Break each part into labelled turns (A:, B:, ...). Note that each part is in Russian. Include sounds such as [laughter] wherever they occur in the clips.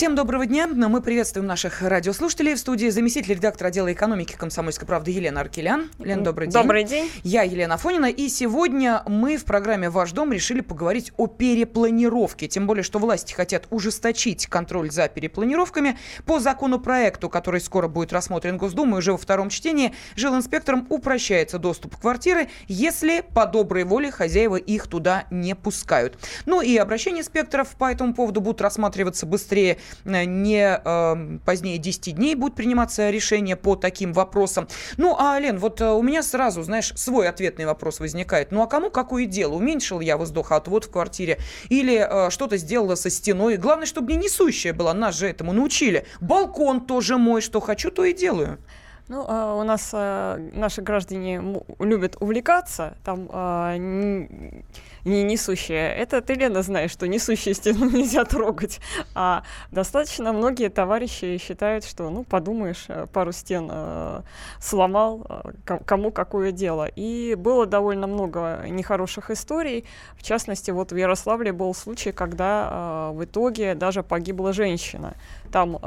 A: Всем доброго дня. Мы приветствуем наших радиослушателей. В студии заместитель редактора отдела экономики «Комсомольской правды» Елена Аркелян. Елена, добрый день.
B: Добрый день.
A: Я Елена Фонина. И сегодня мы в программе «Ваш дом» решили поговорить о перепланировке. Тем более, что власти хотят ужесточить контроль за перепланировками. По законопроекту, который скоро будет рассмотрен Госдумой уже во втором чтении, жилинспекторам упрощается доступ к квартиры, если по доброй воле хозяева их туда не пускают. Ну и обращения инспекторов по этому поводу будут рассматриваться быстрее не э, позднее 10 дней будет приниматься решение по таким вопросам. Ну, а, Лен, вот э, у меня сразу, знаешь, свой ответный вопрос возникает. Ну, а кому какое дело? Уменьшил я воздухоотвод в квартире или э, что-то сделала со стеной? Главное, чтобы не несущая была. Нас же этому научили. Балкон тоже мой. Что хочу, то и делаю.
B: Ну, а у нас а, наши граждане любят увлекаться, там а, не, не несущие. Это ты, Лена, знаешь, что несущие стену [laughs] нельзя трогать. А достаточно многие товарищи считают, что, ну, подумаешь, э, пару стен а, сломал, а, кому какое дело. И было довольно много нехороших историй. В частности, вот в Ярославле был случай, когда в итоге даже погибла женщина. Там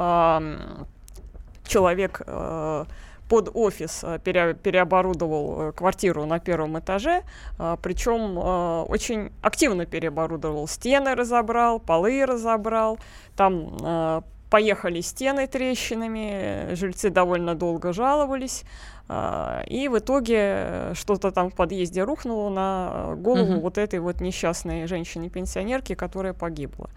B: человек... А, под офис э, пере, переоборудовал э, квартиру на первом этаже, э, причем очень активно переоборудовал. Стены разобрал, полы разобрал, там поехали стены трещинами, жильцы довольно долго жаловались, и в итоге что-то там в подъезде рухнуло на голову угу. вот этой вот несчастной женщины-пенсионерки, которая погибла.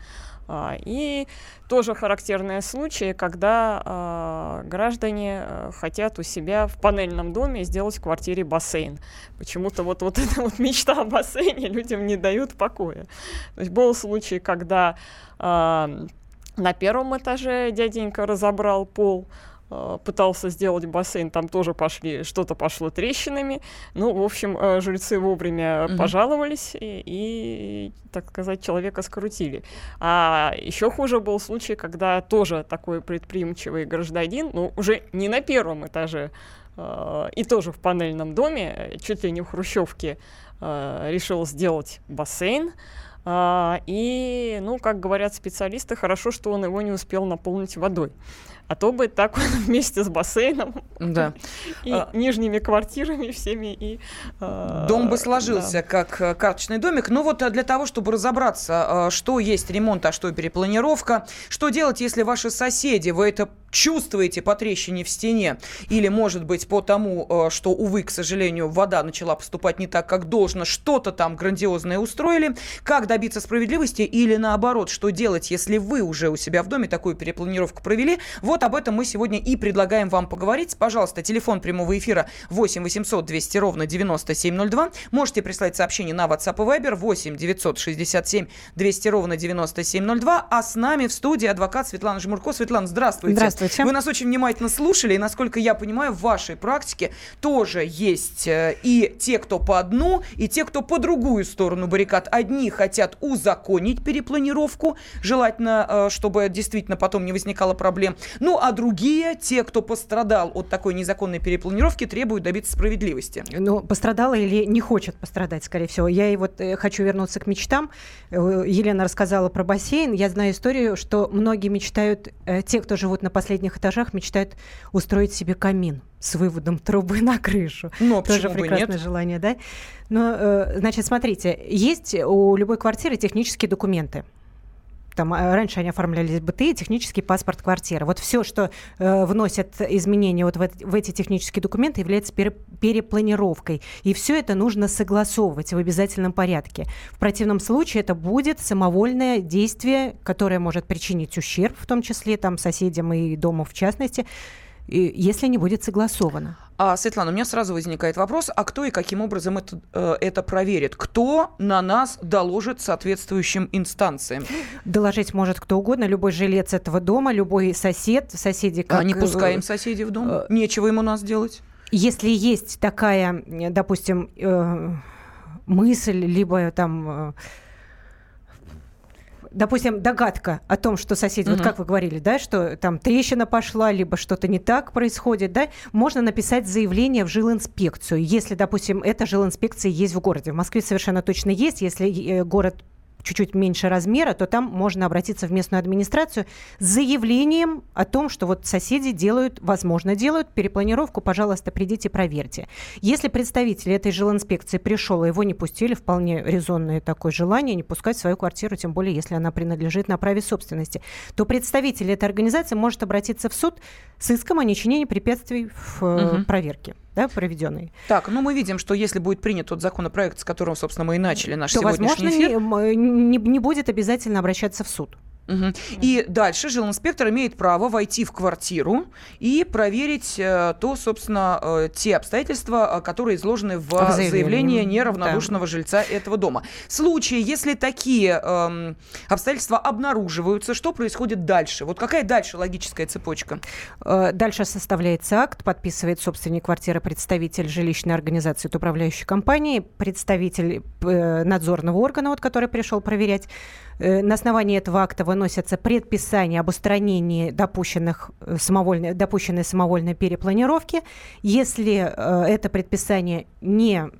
B: А, и тоже характерные случаи, когда а, граждане а, хотят у себя в панельном доме сделать в квартире бассейн. Почему-то вот, вот [laughs] эта вот мечта о бассейне людям не дают покоя. То есть был случай, когда на первом этаже дяденька разобрал пол, Э, пытался сделать бассейн, там тоже пошли, что-то пошло трещинами. Ну, в общем, э, жильцы вовремя угу. пожаловались и, и, так сказать, человека скрутили. А еще хуже был случай, когда тоже такой предприимчивый гражданин, ну, уже не на первом этаже, э, и тоже в панельном доме, чуть ли не в Хрущевке, решил сделать бассейн. И, ну, как говорят специалисты, хорошо, что он его не успел наполнить водой а то бы так [laughs] вместе с бассейном
A: да.
B: и а... нижними квартирами всеми и
A: э, дом бы сложился да. как э, карточный домик. Ну вот э, для того, чтобы разобраться, э, что есть ремонт, а что перепланировка, что делать, если ваши соседи, вы это чувствуете по трещине в стене, или, может быть, по тому, что, увы, к сожалению, вода начала поступать не так, как должно, что-то там грандиозное устроили, как добиться справедливости, или наоборот, что делать, если вы уже у себя в доме такую перепланировку провели, вот вот об этом мы сегодня и предлагаем вам поговорить. Пожалуйста, телефон прямого эфира 8 800 200 ровно 9702. Можете прислать сообщение на WhatsApp и Viber 8 967 200 ровно 9702. А с нами в студии адвокат Светлана Жмурко. Светлана, здравствуйте.
C: Здравствуйте.
A: Вы нас очень внимательно слушали, и, насколько я понимаю, в вашей практике тоже есть э, и те, кто по одну, и те, кто по другую сторону баррикад. Одни хотят узаконить перепланировку, желательно, э, чтобы действительно потом не возникало проблем. Ну, а другие, те, кто пострадал от такой незаконной перепланировки, требуют добиться справедливости.
C: Ну, пострадал или не хочет пострадать, скорее всего. Я и вот э, хочу вернуться к мечтам. Э, Елена рассказала про бассейн. Я знаю историю, что многие мечтают, э, те, кто живут на последних этажах, мечтают устроить себе камин с выводом трубы на крышу.
A: Ну, а
C: Тоже прекрасное
A: нет?
C: желание, да? Но, значит, смотрите, есть у любой квартиры технические документы там а, раньше они оформлялись БТИ, технический паспорт квартиры. Вот все, что э, вносят изменения вот в, в эти технические документы, является пере, перепланировкой. И все это нужно согласовывать в обязательном порядке. В противном случае это будет самовольное действие, которое может причинить ущерб, в том числе там соседям и дому в частности, если не будет согласовано.
A: А, Светлана, у меня сразу возникает вопрос, а кто и каким образом это, э, это проверит? Кто на нас доложит соответствующим инстанциям?
C: Доложить может кто угодно, любой жилец этого дома, любой сосед, соседи.
A: Как... А не пускаем соседей в дом? Э... Нечего ему нас делать?
C: Если есть такая, допустим, э, мысль, либо там... Э, допустим, догадка о том, что соседи, угу. вот как вы говорили, да, что там трещина пошла, либо что-то не так происходит, да, можно написать заявление в жилинспекцию, если, допустим, эта жилинспекция есть в городе. В Москве совершенно точно есть, если э, город чуть-чуть меньше размера, то там можно обратиться в местную администрацию с заявлением о том, что вот соседи делают, возможно, делают перепланировку, пожалуйста, придите, проверьте. Если представитель этой жилинспекции пришел, и его не пустили, вполне резонное такое желание не пускать в свою квартиру, тем более, если она принадлежит на праве собственности, то представитель этой организации может обратиться в суд с иском о нечинении препятствий в угу. проверке да, проведенный.
A: Так, ну мы видим, что если будет принят тот законопроект, с которого, собственно, мы и начали наш
C: то,
A: сегодняшний
C: возможно,
A: эфир...
C: не, не, не будет обязательно обращаться в суд.
A: Угу. И дальше жилинспектор имеет право войти в квартиру и проверить э, то, собственно, э, те обстоятельства, э, которые изложены в, в заявлении неравнодушного да. жильца этого дома. В случае, если такие э, обстоятельства обнаруживаются, что происходит дальше? Вот какая дальше логическая цепочка?
C: Дальше составляется акт, подписывает собственник квартиры представитель жилищной организации от управляющей компании, представитель э, надзорного органа, вот, который пришел проверять. Э, на основании этого акта выносятся предписания об устранении допущенных э, самовольной, допущенной самовольной перепланировки. Если э, это предписание не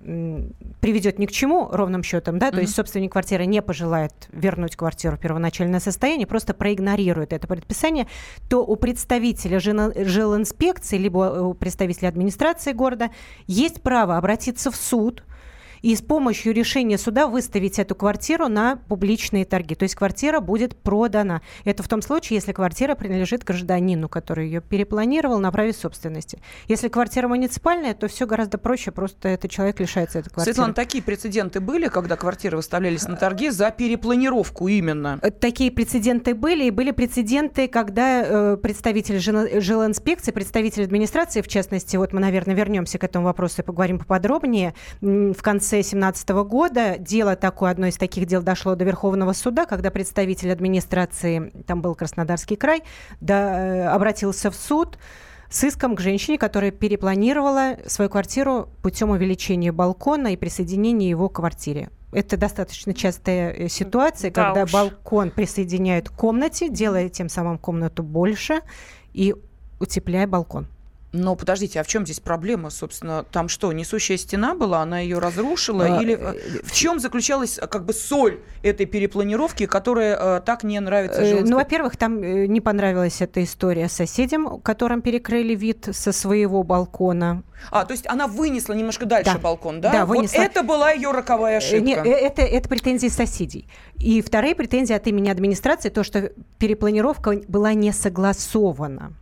C: приведет ни к чему, ровным счетом, да, mm-hmm. то есть собственник квартиры не пожелает вернуть квартиру в первоначальное состояние, просто проигнорирует это предписание, то у представителя жилинспекции, либо у представителя администрации города есть право обратиться в суд – и с помощью решения суда выставить эту квартиру на публичные торги. То есть квартира будет продана. Это в том случае, если квартира принадлежит гражданину, который ее перепланировал на праве собственности. Если квартира муниципальная, то все гораздо проще, просто этот человек лишается этой квартиры.
A: Светлана, такие прецеденты были, когда квартиры выставлялись на торги за перепланировку именно?
C: Э, такие прецеденты были, и были прецеденты, когда э, представитель жилинспекции, представитель администрации, в частности, вот мы, наверное, вернемся к этому вопросу и поговорим поподробнее, в конце конце 2017 года дело такое, одно из таких дел дошло до Верховного суда, когда представитель администрации, там был Краснодарский край, да, э, обратился в суд с иском к женщине, которая перепланировала свою квартиру путем увеличения балкона и присоединения его к квартире. Это достаточно частая э, ситуация, да когда уж. балкон присоединяют к комнате, делая тем самым комнату больше и утепляя балкон.
A: Но подождите, а в чем здесь проблема, собственно? Там что, несущая стена была, она ее разрушила? А, или э, в чем заключалась как бы соль этой перепланировки, которая э, так не нравится
C: э, Ну, во-первых, там э, не понравилась эта история соседям, которым перекрыли вид со своего балкона.
A: А, то есть она вынесла немножко дальше
C: да.
A: балкон, да?
C: Да, вынесла.
A: Вот это была ее роковая ошибка. Не,
C: это, это претензии соседей. И вторая претензия от имени администрации, то, что перепланировка была не согласована.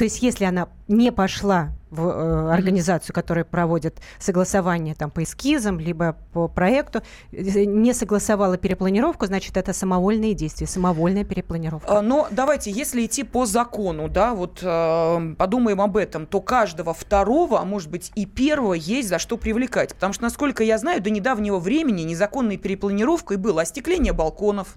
C: То есть, если она не пошла в э, организацию, которая проводит согласование там, по эскизам, либо по проекту, э, не согласовала перепланировку, значит, это самовольные действия, самовольная перепланировка.
A: А, но давайте, если идти по закону, да, вот э, подумаем об этом, то каждого второго, а может быть и первого, есть за что привлекать. Потому что, насколько я знаю, до недавнего времени незаконной перепланировкой было остекление балконов,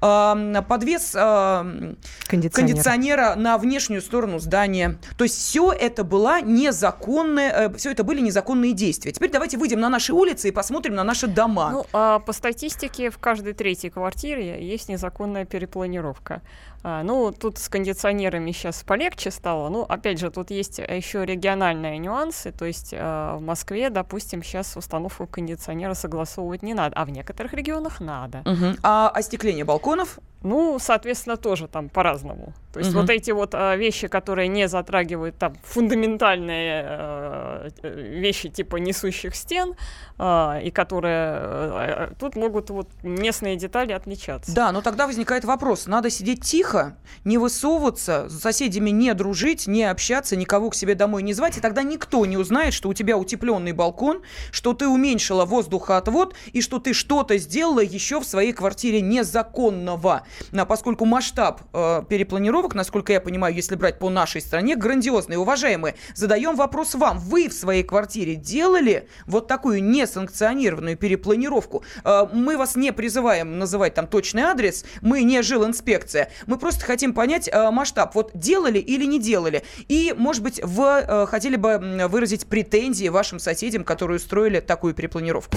A: подвес кондиционера. кондиционера на внешнюю сторону здания. То есть все это была незаконная, э, все это были незаконные действия. Теперь давайте выйдем на наши улицы и посмотрим на наши дома.
B: Ну, а по статистике в каждой третьей квартире есть незаконная перепланировка. А, ну, тут с кондиционерами сейчас полегче стало. Ну, опять же, тут есть еще региональные нюансы. То есть э, в Москве, допустим, сейчас установку кондиционера согласовывать не надо, а в некоторых регионах надо.
A: Угу. А остекление балконов?
B: Ну, соответственно, тоже там по-разному. То есть угу. вот эти вот а, вещи, которые не затрагивают там фундаментальные а, вещи типа несущих стен, а, и которые а, тут могут вот местные детали отличаться.
A: Да, но тогда возникает вопрос: надо сидеть тихо, не высовываться, с соседями не дружить, не общаться, никого к себе домой не звать, и тогда никто не узнает, что у тебя утепленный балкон, что ты уменьшила воздухоотвод и что ты что-то сделала еще в своей квартире незаконного, поскольку масштаб э, перепланировки тренировок, насколько я понимаю, если брать по нашей стране, грандиозные. Уважаемые, задаем вопрос вам. Вы в своей квартире делали вот такую несанкционированную перепланировку? Э, мы вас не призываем называть там точный адрес, мы не жил инспекция. Мы просто хотим понять э, масштаб. Вот делали или не делали? И, может быть, вы хотели бы выразить претензии вашим соседям, которые устроили такую перепланировку?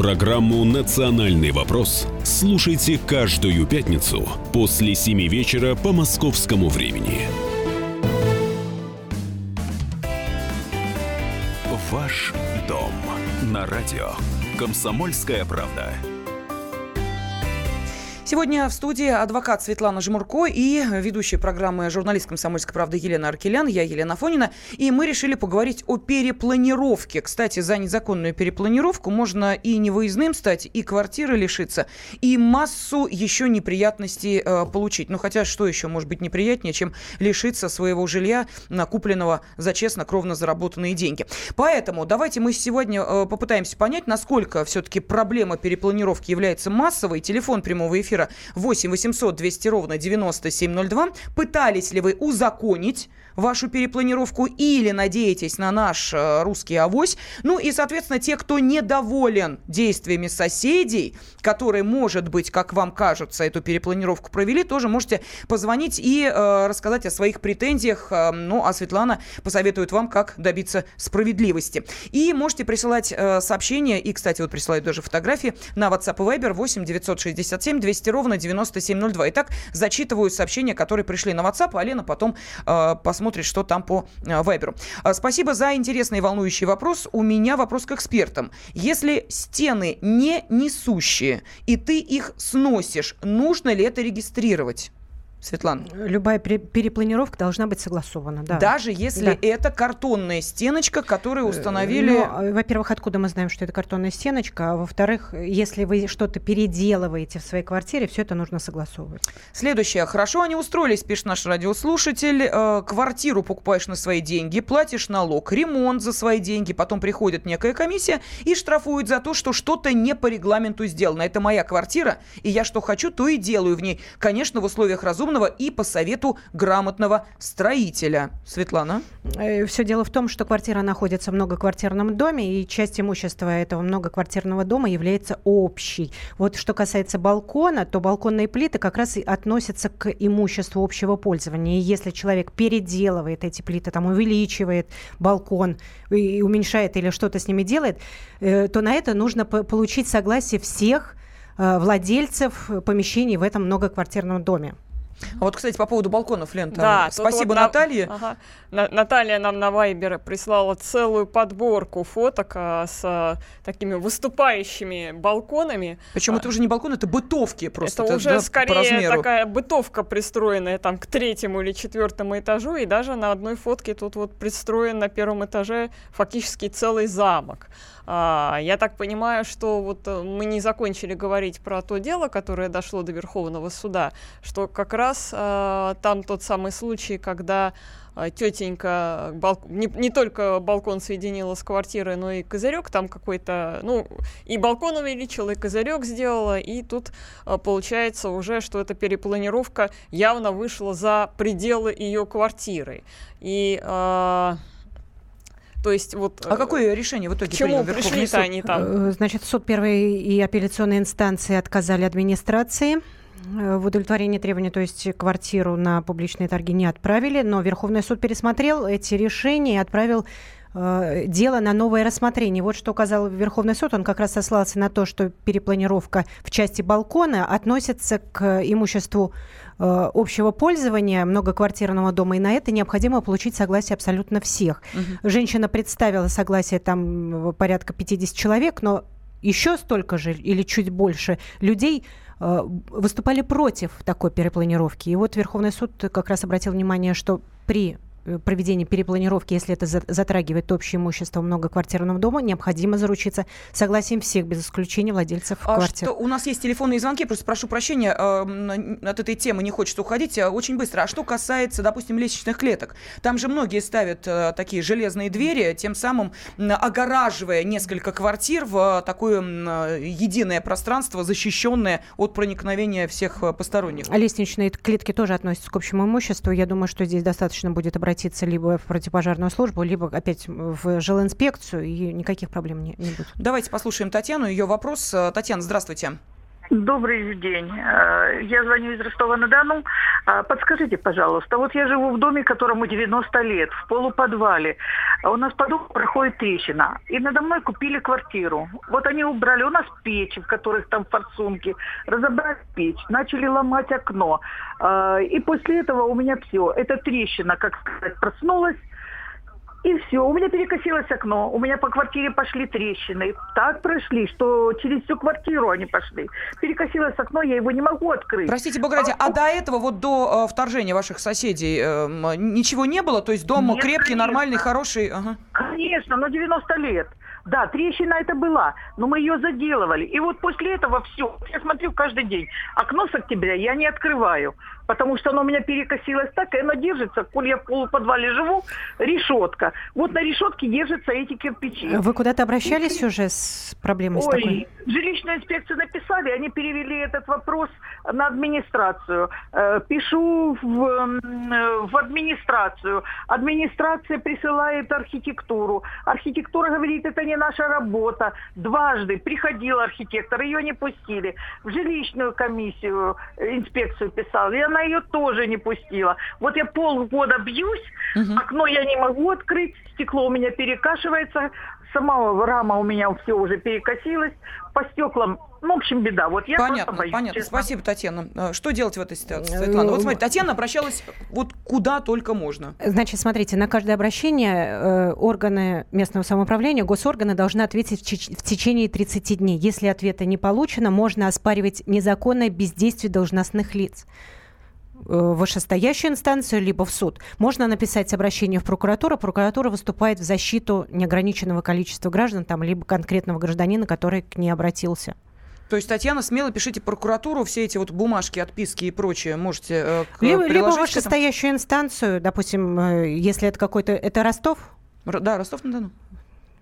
D: Программу «Национальный вопрос» слушайте каждую пятницу после 7 вечера по московскому времени.
E: Ваш дом на радио. Комсомольская правда.
A: Сегодня в студии адвокат Светлана Жмурко и ведущая программы журналист «Комсомольской правды» Елена Аркелян, я Елена Фонина. И мы решили поговорить о перепланировке. Кстати, за незаконную перепланировку можно и невыездным стать, и квартиры лишиться, и массу еще неприятностей э, получить. Ну, хотя что еще может быть неприятнее, чем лишиться своего жилья, накупленного за честно, кровно заработанные деньги. Поэтому давайте мы сегодня э, попытаемся понять, насколько все-таки проблема перепланировки является массовой. Телефон прямого эфира эфира 8 800 200 ровно 9702. Пытались ли вы узаконить вашу перепланировку или надеетесь на наш э, русский авось. Ну и, соответственно, те, кто недоволен действиями соседей, которые, может быть, как вам кажется, эту перепланировку провели, тоже можете позвонить и э, рассказать о своих претензиях. Э, ну, а Светлана посоветует вам, как добиться справедливости. И можете присылать э, сообщения, и, кстати, вот присылают даже фотографии на WhatsApp и Viber 8 967 200 ровно 9702. Итак, зачитываю сообщения, которые пришли на WhatsApp, а Лена потом э, посмотрит посмотрит, что там по э, Вайберу. А, спасибо за интересный и волнующий вопрос. У меня вопрос к экспертам. Если стены не несущие, и ты их сносишь, нужно ли это регистрировать? Светлана.
C: Любая перепланировка должна быть согласована, да.
A: Даже если да. это картонная стеночка, которую э, установили... Ну,
C: а, во-первых, откуда мы знаем, что это картонная стеночка, а во-вторых, если вы что-то переделываете в своей квартире, все это нужно согласовывать.
A: Следующее. Хорошо они устроились, пишет наш радиослушатель. Э, квартиру покупаешь на свои деньги, платишь налог, ремонт за свои деньги, потом приходит некая комиссия и штрафует за то, что что-то не по регламенту сделано. Это моя квартира, и я что хочу, то и делаю в ней. Конечно, в условиях разумного разумного и по совету грамотного строителя. Светлана?
C: Э, Все дело в том, что квартира находится в многоквартирном доме, и часть имущества этого многоквартирного дома является общей. Вот что касается балкона, то балконные плиты как раз и относятся к имуществу общего пользования. И если человек переделывает эти плиты, там увеличивает балкон, и уменьшает или что-то с ними делает, э, то на это нужно получить согласие всех э, владельцев помещений в этом многоквартирном доме.
A: А вот, кстати, по поводу балконов, Лен, да, спасибо вот Наталье.
B: Ага. Наталья нам на Вайбере прислала целую подборку фоток а, с а, такими выступающими балконами.
A: Причем а, это уже не балкон, это бытовки просто.
B: Это, это уже да, скорее такая бытовка, пристроенная там к третьему или четвертому этажу, и даже на одной фотке тут вот пристроен на первом этаже фактически целый замок. А, я так понимаю, что вот э, мы не закончили говорить про то дело, которое дошло до Верховного суда, что как раз а, там тот самый случай, когда а, тетенька не, не только балкон соединила с квартирой, но и козырек там какой-то, ну, и балкон увеличила, и козырек сделала, и тут получается уже, что эта перепланировка явно вышла за пределы ее квартиры. И а, то есть вот...
A: А какое решение в итоге
B: чему пришли-то они там?
C: Э, значит, суд первой и апелляционной инстанции отказали администрации. Э, в удовлетворении требований, то есть квартиру на публичные торги не отправили, но Верховный суд пересмотрел эти решения и отправил э, дело на новое рассмотрение. Вот что указал Верховный суд. Он как раз сослался на то, что перепланировка в части балкона относится к имуществу Э, общего пользования многоквартирного дома, и на это необходимо получить согласие абсолютно всех. Угу. Женщина представила согласие там порядка 50 человек, но еще столько же или чуть больше людей э, выступали против такой перепланировки. И вот Верховный суд как раз обратил внимание, что при э, проведения перепланировки, если это затрагивает общее имущество многоквартирного дома, необходимо заручиться согласием всех, без исключения владельцев а квартир.
A: Что, у нас есть телефонные звонки, просто прошу прощения, э, от этой темы не хочется уходить. А, очень быстро. А что касается, допустим, лестничных клеток? Там же многие ставят э, такие железные двери, тем самым огораживая несколько квартир в такое э, единое пространство, защищенное от проникновения всех э, посторонних.
C: А лестничные клетки тоже относятся к общему имуществу. Я думаю, что здесь достаточно будет обратиться либо в противопожарную службу, либо опять в жилинспекцию, и никаких проблем не, не будет.
A: Давайте послушаем Татьяну, ее вопрос. Татьяна, здравствуйте.
F: Добрый день. Э, я звоню из Ростова-на-Дону. А, подскажите, пожалуйста, вот я живу в доме, которому 90 лет, в полуподвале. У нас по дому проходит трещина. И надо мной купили квартиру. Вот они убрали. У нас печи, в которых там форсунки. Разобрали печь, начали ломать окно. А, и после этого у меня все. Эта трещина, как сказать, проснулась. И все, у меня перекосилось окно, у меня по квартире пошли трещины. Так прошли, что через всю квартиру они пошли. Перекосилось окно, я его не могу открыть.
A: Простите, бога ради, а, а до этого, вот до э, вторжения ваших соседей, э, ничего не было? То есть дом Нет, крепкий, конечно. нормальный, хороший?
F: Ага. Конечно, но 90 лет. Да, трещина это была, но мы ее заделывали. И вот после этого все. Я смотрю каждый день. Окно с октября я не открываю потому что оно у меня перекосилось так, и оно держится, коль я в полуподвале живу, решетка. Вот на решетке держатся эти кирпичи.
C: Вы куда-то обращались уже с проблемой
F: Ой,
C: с такой?
F: жилищную инспекцию написали, они перевели этот вопрос на администрацию. Э, пишу в, в администрацию. Администрация присылает архитектуру. Архитектура говорит, это не наша работа. Дважды приходил архитектор, ее не пустили. В жилищную комиссию э, инспекцию писал, и она она ее тоже не пустила. Вот я полгода бьюсь, угу. окно я не могу открыть, стекло у меня перекашивается, сама рама у меня все уже перекосилась, по стеклам, ну, в общем, беда. Вот я
A: понятно, боюсь, понятно. Честно. Спасибо, Татьяна. А что делать в этой ситуации, Светлана? Вот смотрите, Татьяна обращалась вот куда только можно.
C: Значит, смотрите, на каждое обращение э, органы местного самоуправления, госорганы должны ответить в, в течение 30 дней. Если ответа не получено, можно оспаривать незаконное бездействие должностных лиц. Э, вышестоящую инстанцию, либо в суд. Можно написать обращение в прокуратуру. Прокуратура выступает в защиту неограниченного количества граждан, там, либо конкретного гражданина, который к ней обратился.
A: То есть, Татьяна, смело пишите прокуратуру, все эти вот бумажки, отписки и прочее можете э,
C: к, либо, либо вышестоящую инстанцию, допустим, э, если это какой-то... Это Ростов?
A: Р- да, Ростов-на-Дону.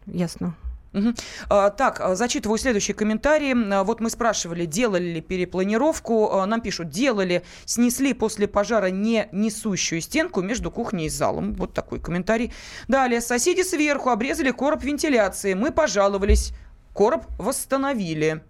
C: Ясно.
A: Угу. Так, а, зачитываю следующие комментарии. А, вот мы спрашивали, делали ли перепланировку. Нам пишут, делали, снесли после пожара не несущую стенку между кухней и залом. Вот такой комментарий. Далее, соседи сверху обрезали короб вентиляции. Мы пожаловались. Короб восстановили.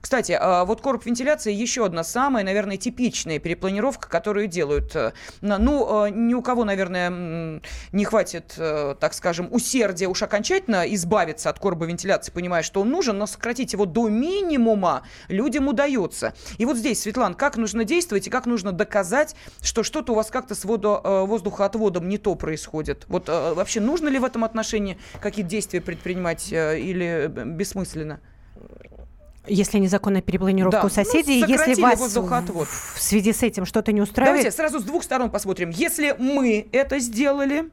A: Кстати, а, вот короб вентиляции еще одна самая, наверное, типичная перепланировка, которую делают. Э, ну, э, ни у кого, наверное, не хватит, э, так скажем, усердия уж окончательно избавиться от короба вентиляции, понимая, что он нужен, но сократить его до минимума людям удается. И вот здесь, Светлана, как нужно действовать и как нужно доказать, что что-то у вас как-то с водо, воздухоотводом не то происходит? Вот вообще нужно ли в этом отношении какие-то действия предпринимать или бессмысленно?
C: Если незаконная перепланировка да. у соседей, ну, если вас в, в связи с этим что-то не устраивает...
A: Давайте сразу с двух сторон посмотрим. Если мы это сделали,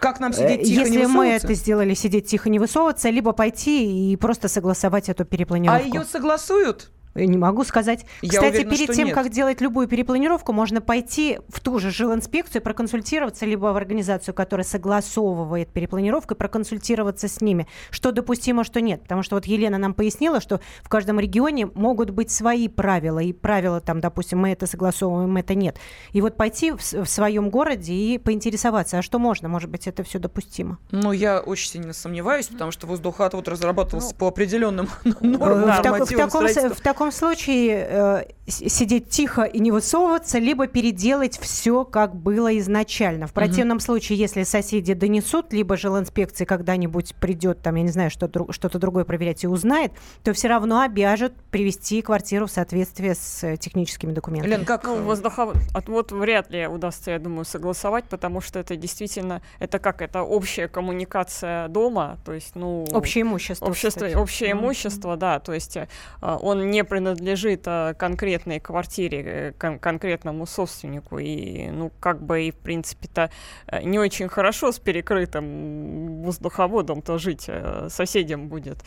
A: как нам сидеть тихо,
C: Если
A: не
C: мы это сделали, сидеть тихо, не высовываться, либо пойти и просто согласовать эту перепланировку.
A: А ее согласуют?
C: Не могу сказать. Я Кстати, уверена, перед тем, нет. как делать любую перепланировку, можно пойти в ту же жилинспекцию, проконсультироваться, либо в организацию, которая согласовывает перепланировку, и проконсультироваться с ними, что допустимо, что нет. Потому что вот Елена нам пояснила, что в каждом регионе могут быть свои правила, и правила там, допустим, мы это согласовываем, это нет. И вот пойти в, в своем городе и поинтересоваться, а что можно, может быть, это все допустимо.
A: Ну, я очень сильно сомневаюсь, потому что воздухоотвод разрабатывался ну, по определенным [laughs] нормам,
C: в, так, в, таком, в таком случае э, сидеть тихо и не высовываться, либо переделать все, как было изначально. В противном угу. случае, если соседи донесут, либо жилинспекция когда-нибудь придет, там, я не знаю, что-то, что-то другое проверять и узнает, то все равно обяжет привести квартиру в соответствие с э, техническими документами.
B: Лен, как ну, воздухоотвод вряд ли удастся, я думаю, согласовать, потому что это действительно, это как, это общая коммуникация дома, то есть, ну...
C: Общее имущество.
B: Общество, общее mm-hmm. имущество, да, то есть э, он не принадлежит э, конкретной квартире, э, кон- конкретному собственнику. И, ну, как бы, и, в принципе-то, э, не очень хорошо с перекрытым воздуховодом-то жить э, соседям будет.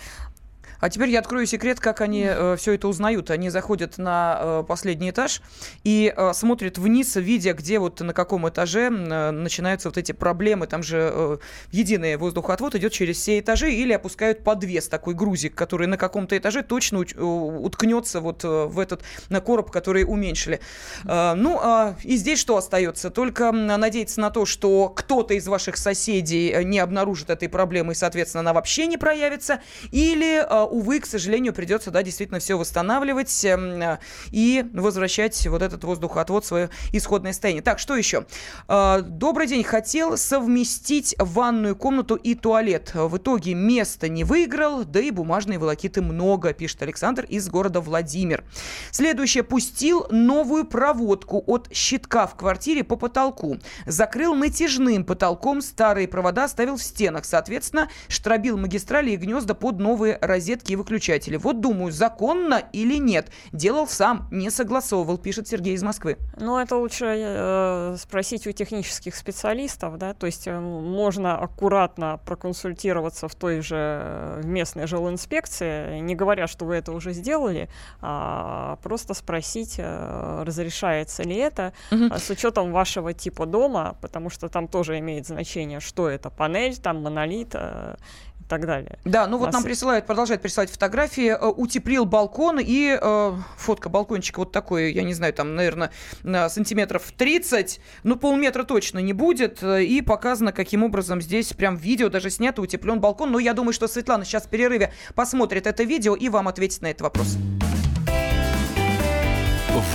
A: А теперь я открою секрет, как они э, все это узнают. Они заходят на э, последний этаж и э, смотрят вниз, видя, где вот на каком этаже э, начинаются вот эти проблемы. Там же э, единый воздухоотвод идет через все этажи или опускают подвес, такой грузик, который на каком-то этаже точно э, уткнется вот э, в этот на короб, который уменьшили. Э, ну, а и здесь что остается? Только надеяться на то, что кто-то из ваших соседей э, не обнаружит этой проблемы и, соответственно, она вообще не проявится. Или, э, увы, к сожалению, придется, да, действительно все восстанавливать эм, э, и возвращать вот этот воздухоотвод в свое исходное состояние. Так, что еще? Э, Добрый день. Хотел совместить ванную комнату и туалет. В итоге места не выиграл, да и бумажной волокиты много, пишет Александр из города Владимир. Следующее. Пустил новую проводку от щитка в квартире по потолку. Закрыл натяжным потолком, старые провода оставил в стенах. Соответственно, штробил магистрали и гнезда под новые розетки и выключатели. Вот думаю, законно или нет. Делал сам, не согласовывал, пишет Сергей из Москвы.
B: Ну, это лучше э, спросить у технических специалистов, да, то есть э, можно аккуратно проконсультироваться в той же э, местной жилинспекции, не говоря, что вы это уже сделали, а просто спросить, э, разрешается ли это а, с учетом вашего типа дома, потому что там тоже имеет значение, что это панель, там монолит э, и так далее.
A: Да, ну вот нам
B: Нас-
A: присылают, продолжают присылать фотографии. Э, Утеплил балкон и э, фотка балкончика вот такой, я не знаю, там, наверное, на сантиметров 30, ну полметра точно не будет. Э, И показано, каким образом здесь прям видео даже снято, утеплен балкон. Но я думаю, что Светлана сейчас в перерыве посмотрит это видео и вам ответит на этот вопрос.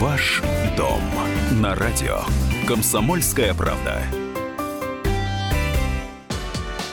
E: Ваш дом на радио. Комсомольская правда.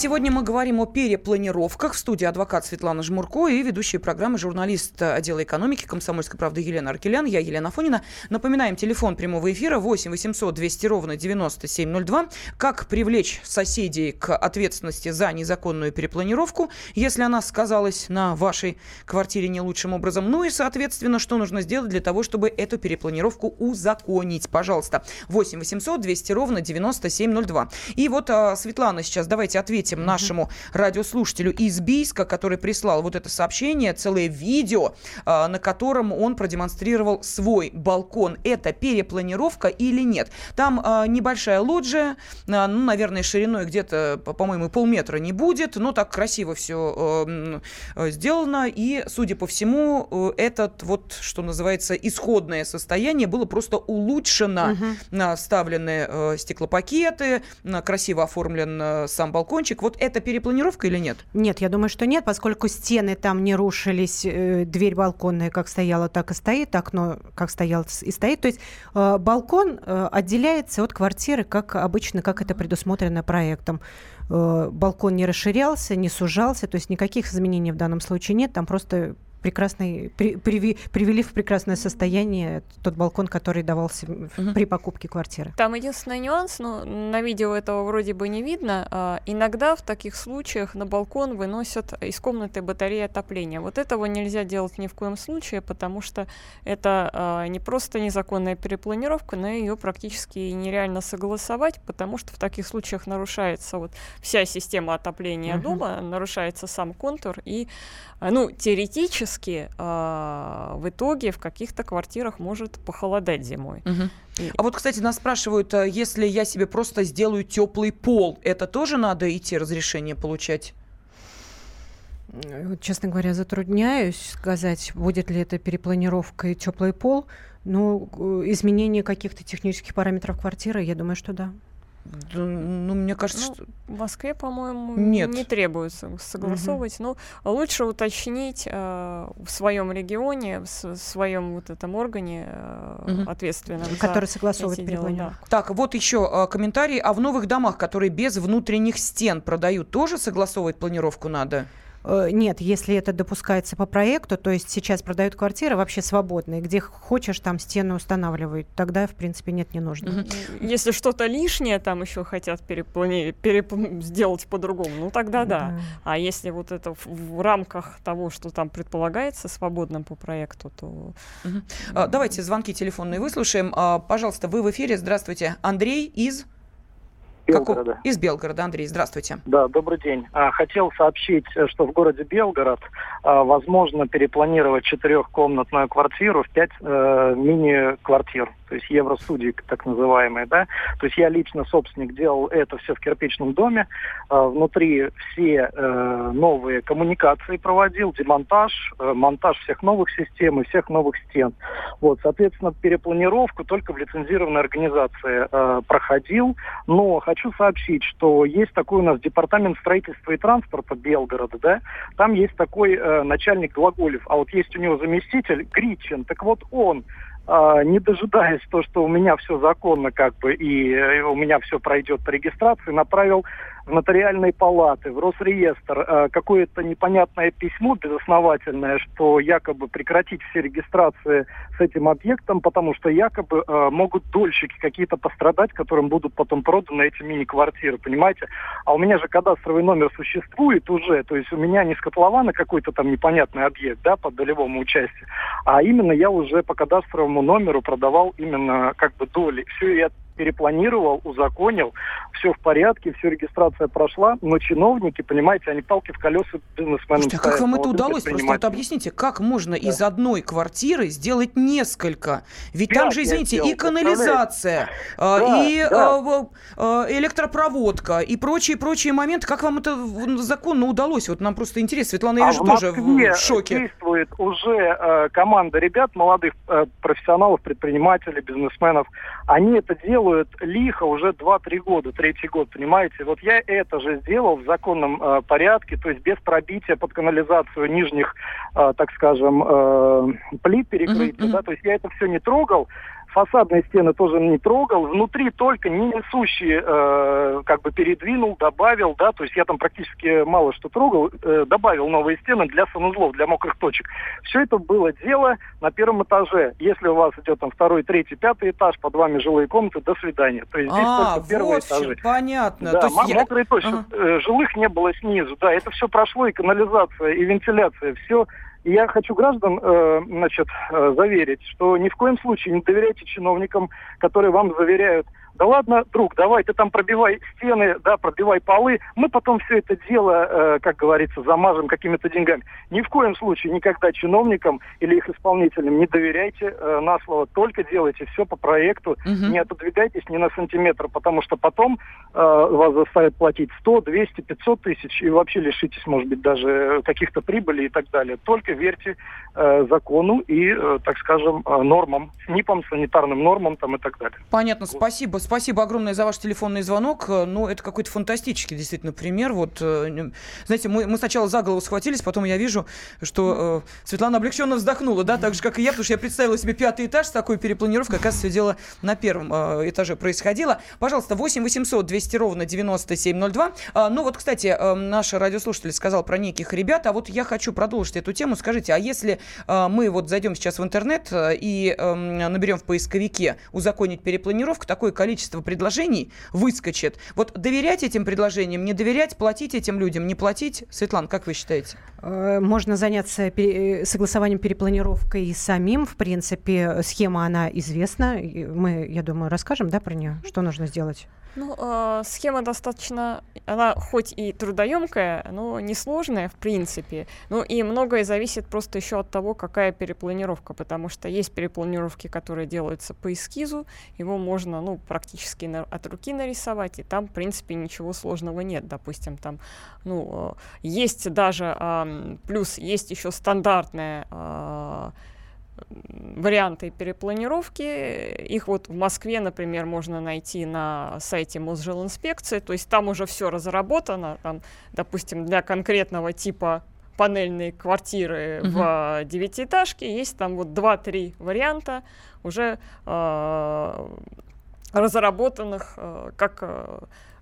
A: Сегодня мы говорим о перепланировках. В студии адвокат Светлана Жмурко и ведущая программы журналист отдела экономики «Комсомольской правды» Елена Аркелян. Я Елена Фонина. Напоминаем, телефон прямого эфира 8 800 200 ровно 9702. Как привлечь соседей к ответственности за незаконную перепланировку, если она сказалась на вашей квартире не лучшим образом. Ну и, соответственно, что нужно сделать для того, чтобы эту перепланировку узаконить. Пожалуйста, 8 800 200 ровно 9702. И вот, а, Светлана, сейчас давайте ответим нашему радиослушателю из Бийска, который прислал вот это сообщение, целое видео, а, на котором он продемонстрировал свой балкон. Это перепланировка или нет? Там а, небольшая лоджия, а, ну, наверное, шириной где-то, по- по-моему, полметра не будет, но так красиво все сделано. И, судя по всему, э, этот вот, что называется, исходное состояние было просто улучшено. На вставлены э, стеклопакеты, красиво оформлен э, сам балкончик. Вот это перепланировка или нет?
C: Нет, я думаю, что нет, поскольку стены там не рушились, э, дверь балконная как стояла, так и стоит, окно как стояло и стоит. То есть э, балкон э, отделяется от квартиры, как обычно, как это предусмотрено проектом. Балкон не расширялся, не сужался, то есть никаких изменений в данном случае нет, там просто прекрасный, при- приви- привели в прекрасное состояние тот балкон, который давался
A: Мгм.
C: при покупке квартиры.
B: Там единственный нюанс, но на видео этого вроде бы не видно. а, иногда в таких случаях на балкон выносят из комнаты батареи отопления. Вот этого нельзя делать ни в коем случае, потому что это а, не просто незаконная перепланировка, но ее практически нереально согласовать, потому что в таких случаях нарушается вот вся система отопления
C: Мгм.
B: дома, нарушается сам контур и ну, теоретически а, в итоге в каких-то квартирах может похолодать зимой. И-
A: А вот, кстати, нас спрашивают, а если я себе просто сделаю теплый пол, это тоже надо идти разрешение получать?
C: Честно говоря, затрудняюсь сказать, будет ли это перепланировка и теплый пол. Но изменение каких-то технических параметров квартиры, я думаю, что да.
A: Да, ну, мне кажется,
B: Ну,
A: что...
B: В Москве, по-моему,
A: Нет.
B: не требуется согласовывать. Но лучше уточнить э, в своем регионе, в своем вот этом органе э,
A: Мгм.
B: ответственном.
C: Который согласовывает перепланировку.
A: Так, вот еще а, комментарий. А в новых домах, которые без внутренних стен продают, тоже согласовывать планировку надо?
C: Э, Нет, если это допускается по проекту, то есть сейчас продают квартиры вообще свободные, где хочешь, там стены устанавливают, тогда, в принципе, нет, не нужно.
B: Да. Если что-то лишнее там еще хотят переплани- переп- сделать по-другому, ну тогда да. А если вот это в, в рамках того, что там предполагается свободным по проекту, то
A: А, давайте звонки телефонные выслушаем. А, пожалуйста, вы в эфире. Здравствуйте. Андрей из...
G: Белгорода.
A: Из Белгорода. Андрей, здравствуйте.
G: Да, добрый день. А, Хотел сообщить, э, что в городе Белгород а, возможно перепланировать четырехкомнатную квартиру в пять э, мини-квартир, то есть евростудии так называемые, да. То есть я лично собственник делал это все в кирпичном доме. А, Внутри все э, новые коммуникации проводил, демонтаж, э, монтаж всех новых систем и всех новых стен. Вот, соответственно, перепланировку только в лицензированной организации э, проходил. Но хочу сообщить, что есть такой у нас департамент строительства и транспорта Белгорода, да, там есть такой э, начальник Глаголев, а вот есть у него заместитель Гричин, так вот он не дожидаясь то, что у меня все законно, как бы, и э, у меня все пройдет по регистрации, направил в нотариальные палаты, в Росреестр э, какое-то непонятное письмо безосновательное, что якобы прекратить все регистрации с этим объектом, потому что якобы э, могут дольщики какие-то пострадать, которым будут потом проданы эти мини-квартиры, понимаете? А у меня же кадастровый номер существует уже, то есть у меня не с котлована какой-то там непонятный объект, да, по долевому участию, а именно я уже по кадастровому номеру продавал именно как бы доли. Все я перепланировал, узаконил, все в порядке, все регистрация прошла, но чиновники, понимаете, они палки в колеса бизнесменам
A: Слушайте, а как вам это удалось? Просто вот объясните, как можно из одной квартиры сделать несколько? Ведь
G: Пять
A: там же, извините, и
G: сделал,
A: канализация, а,
G: Да,
A: и
G: да.
A: а, в- а, электропроводка, и прочие-прочие моменты. Как вам это законно удалось? Вот нам просто интересно. Светлана, я
G: А
A: вижу,
G: в
A: тоже в- шоке.
G: действует уже э, команда ребят, молодых э, профессионалов, предпринимателей, бизнесменов. Они это делают лихо уже 2-3 года, третий год, понимаете? Вот я это же сделал в законном э, порядке, то есть без пробития под канализацию нижних, э, так скажем, э, плит перекрытия,
A: мгм.
G: да, то есть я это все не трогал, фасадные стены тоже не трогал, внутри только не несущие э, как бы передвинул, добавил, да, то есть я там практически мало что трогал, э, добавил новые стены для санузлов, для мокрых точек. Все это было дело на первом этаже. Если у вас идет там второй, третий, пятый этаж, под вами жилые комнаты, до свидания. То есть здесь
A: А,
G: только первые
A: вот
G: этажи.
A: понятно.
G: Да,
A: То есть
G: мо-
A: я-
G: мокрые точки.
A: Ага.
G: Э, Жилых не было снизу, да, это все прошло, и канализация, и вентиляция, все. И я хочу граждан, э, значит, э, заверить, что ни в коем случае не доверяйте чиновникам, которые вам заверяют, да ладно, друг, давай ты там пробивай стены, да, пробивай полы, мы потом все это дело, э, как говорится, замажем какими-то деньгами. Ни в коем случае никогда чиновникам или их исполнителям не доверяйте э, на слово, только делайте все по проекту,
A: Мгм.
G: не отодвигайтесь ни на сантиметр, потому что потом э, вас заставят платить 100, 200, 500 тысяч и вообще лишитесь, может быть, даже каких-то прибылей и так далее. Только верьте э, закону и, э, так скажем, э, нормам, СНИПам, санитарным нормам там и так далее.
A: Понятно, спасибо. Спасибо огромное за ваш телефонный звонок. Э, Ну, это какой-то фантастический действительно пример. Вот, э, знаете, мы, мы сначала за голову схватились, потом я вижу, что э, Светлана облегченно вздохнула, да, так же, как и я, потому что я представила себе пятый этаж с такой перепланировкой. Оказывается, все дело на первом э, этаже происходило. Пожалуйста, 8 800 200 ровно 9702. А, ну, вот, кстати, э, наш радиослушатель сказал про неких ребят, а вот я хочу продолжить эту тему. Скажите, а если э, мы вот зайдем сейчас в интернет э, и эм, наберем в поисковике «узаконить перепланировку», такое количество предложений выскочит. Вот доверять этим предложениям, не доверять, платить этим людям, не платить? Светлана, как вы считаете?
C: Э, Можно заняться э, согласованием перепланировкой и самим. В принципе, схема, она известна. Мы, я думаю, расскажем, да, про нее? Что нужно сделать?
B: Ну, э, схема достаточно, она хоть и трудоемкая, но несложная в принципе. Ну и многое зависит просто еще от того, какая перепланировка, потому что есть перепланировки, которые делаются по эскизу, его можно, ну, практически практически на, от руки нарисовать, и там, в принципе, ничего сложного нет. Допустим, там, ну, есть даже, э, плюс есть еще стандартная э, варианты перепланировки. Их вот в Москве, например, можно найти на сайте Мосжилинспекции. То есть там уже все разработано. Там, допустим, для конкретного типа панельные квартиры угу. в девятиэтажке есть там вот два-три варианта уже э, разработанных э, как э,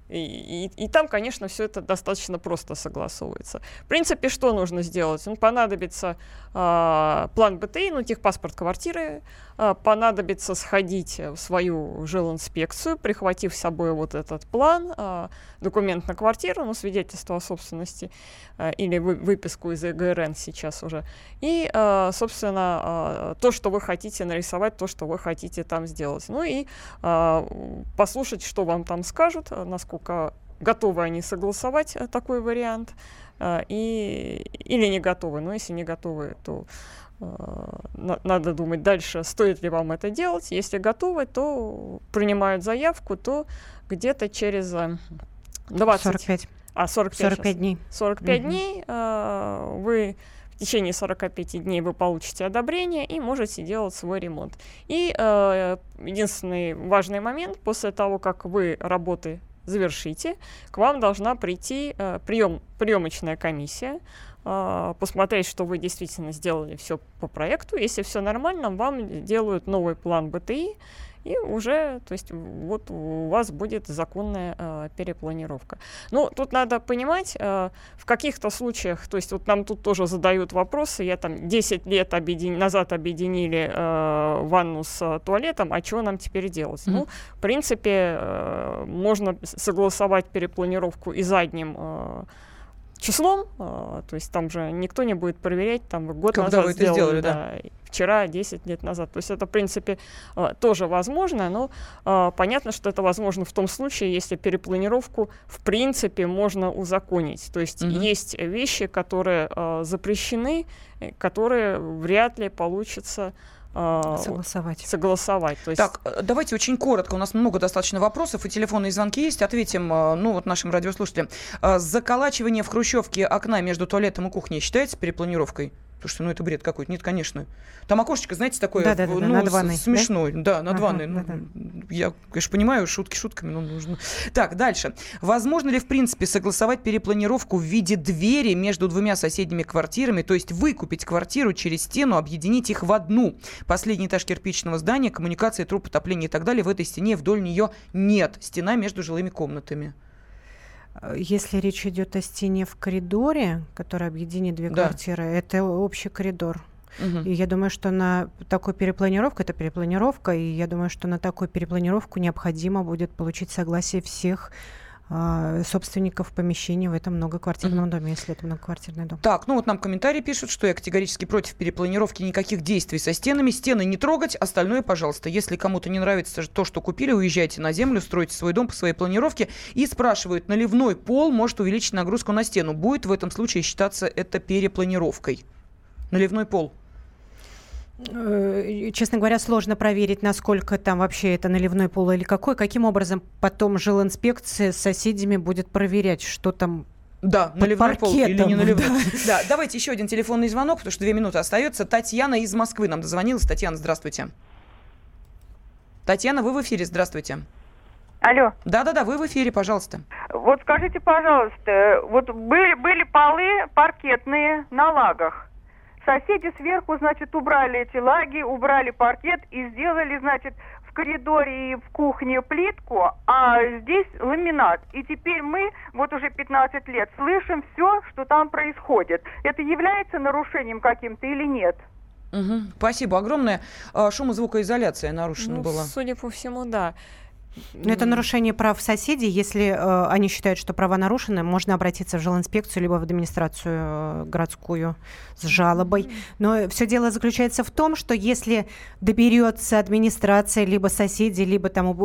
B: и, и, и там, конечно, все это достаточно просто согласовывается. В принципе, что нужно сделать? Ну, понадобится э, план БТИ, ну, техпаспорт квартиры, понадобится сходить в свою жилинспекцию, прихватив с собой вот этот план, э, документ на квартиру, ну, свидетельство о собственности э, или вы, выписку из ЭГРН сейчас уже. И, собственно, то, что вы хотите нарисовать, то, что вы хотите там сделать. Ну и послушать, что вам там скажут, насколько готовы они согласовать э, такой вариант, и, или не готовы. Но если не готовы, то надо думать дальше, стоит ли вам это делать. Если готовы, то принимают заявку, то где-то через 20...
C: 45.
B: А, 45,
C: 45 дней.
B: 45 угу. дней вы в течение 45 дней вы получите одобрение и можете делать свой ремонт. И э, единственный важный момент, после того, как вы работы завершите, к вам должна прийти э, прием, приемочная комиссия, э, посмотреть, что вы действительно сделали все по проекту. Если все нормально, вам делают новый план БТИ, и уже, то есть вот у вас будет законная э, перепланировка. Ну, тут надо понимать, э, в каких-то случаях, то есть вот нам тут тоже задают вопросы, я там 10 лет объедин... назад объединили э, ванну с э, туалетом, а что нам теперь делать? Mm-hmm. Ну, в принципе, э, можно согласовать перепланировку и задним э, числом, э, то есть там же никто не будет проверять, там год
A: Когда
B: назад
A: вы это сделали, сделали да. да
B: вчера, 10 лет назад. То есть это, в принципе, э, тоже возможно, но э, понятно, что это возможно в том случае, если перепланировку, в принципе, можно узаконить. То есть mm-hmm. есть вещи, которые запрещены, которые вряд ли получится
C: согласовать.
B: согласовать.
A: То есть... Так, давайте очень коротко. У нас много достаточно вопросов, и телефонные звонки есть. Ответим, ну, вот нашим радиослушателям. Заколачивание в хрущевке окна между туалетом и кухней считается перепланировкой? Слушайте, ну это бред какой-то. Нет, конечно. Там окошечко, знаете, такое
C: да, да, да,
A: ну,
C: над ванной,
A: смешное. Да, да над ага, ванной. Ну, да, да. Я, конечно, понимаю, шутки шутками, но нужно. Так, дальше. Возможно ли, в принципе, согласовать перепланировку в виде двери между двумя соседними квартирами, то есть выкупить квартиру через стену, объединить их в одну? Последний этаж кирпичного здания, коммуникации, труб отопления и так далее. В этой стене вдоль нее нет. Стена между жилыми комнатами.
C: Э, если речь идет о стене в коридоре, которая объединит две да. квартиры, это общий коридор. Угу. И я думаю, что на такую перепланировку, это перепланировка, и я думаю, что на такую перепланировку необходимо будет получить согласие всех собственников помещений в этом многоквартирном mm-hmm. доме, если это многоквартирный дом.
A: Так, ну вот нам комментарии пишут, что я категорически против перепланировки никаких действий со стенами. Стены не трогать, остальное, пожалуйста. Если кому-то не нравится то, что купили, уезжайте на землю, стройте свой дом по своей планировке. И спрашивают, наливной пол может увеличить нагрузку на стену. Будет в этом случае считаться это перепланировкой? Наливной пол.
C: Э, честно говоря, сложно проверить, насколько там вообще это наливной пол или какой. Каким образом потом жилинспекция с соседями будет проверять, что там
A: да, наливной пол или не наливной. Да. да, давайте еще один телефонный звонок, потому что две минуты остается. Татьяна из Москвы нам дозвонилась. Татьяна, здравствуйте. Татьяна, вы в эфире, здравствуйте.
H: Алло.
A: Да-да-да, вы в эфире, пожалуйста.
H: Вот скажите, пожалуйста, вот были, были полы паркетные на лагах. Соседи сверху, значит, убрали эти лаги, убрали паркет и сделали, значит, в коридоре и в кухне плитку, а здесь ламинат. И теперь мы, вот уже 15 лет, слышим все, что там происходит. Это является нарушением каким-то или нет?
A: Угу. Спасибо огромное. А, шум и звукоизоляция нарушена
B: ну,
A: была.
B: Судя по всему, да.
C: Но это нарушение прав соседей. Если э, они считают, что права нарушены, можно обратиться в жилинспекцию либо в администрацию э, городскую с жалобой. Но все дело заключается в том, что если доберется администрация, либо соседи, либо там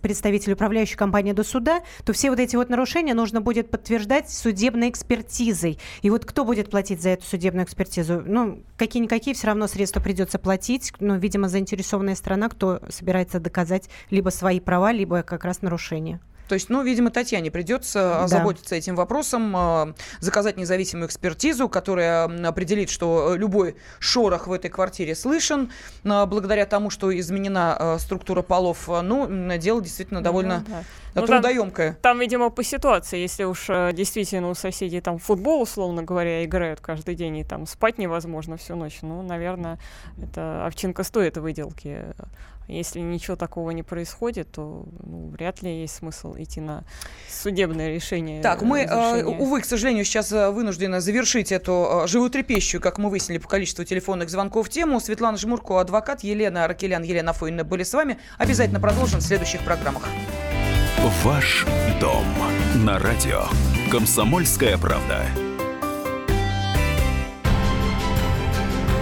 C: представитель управляющей компании до суда, то все вот эти вот нарушения нужно будет подтверждать судебной экспертизой. И вот кто будет платить за эту судебную экспертизу? Ну, какие-никакие все равно средства придется платить. Ну, видимо, заинтересованная страна, кто собирается доказать либо свои права права, либо как раз нарушение.
A: То есть, ну, видимо, Татьяне придется
C: Да.
A: озаботиться этим вопросом, э, заказать независимую экспертизу, которая определит, что э, любой шорох в этой квартире слышен, э, благодаря тому, что изменена структура полов. Ну, дело действительно довольно
B: да.
A: э,
B: Ну, там-
A: трудоемкое.
B: Там, видимо, по ситуации, если уж действительно у соседей там футбол, условно говоря, играют каждый день, и там спать невозможно всю ночь, ну, наверное, это овчинка стоит выделки. Если ничего такого не происходит, то ну, вряд ли есть смысл идти на судебное решение.
A: Так, мы, э,
B: разрешение.
A: увы, к сожалению, сейчас э, вынуждены завершить эту э, животрепещущую, как мы выяснили по количеству телефонных звонков, тему. Светлана Жмурко, адвокат, Елена Аракелян, Елена Фойна были с вами. Обязательно продолжим в следующих программах.
E: Ваш дом на радио. Комсомольская правда.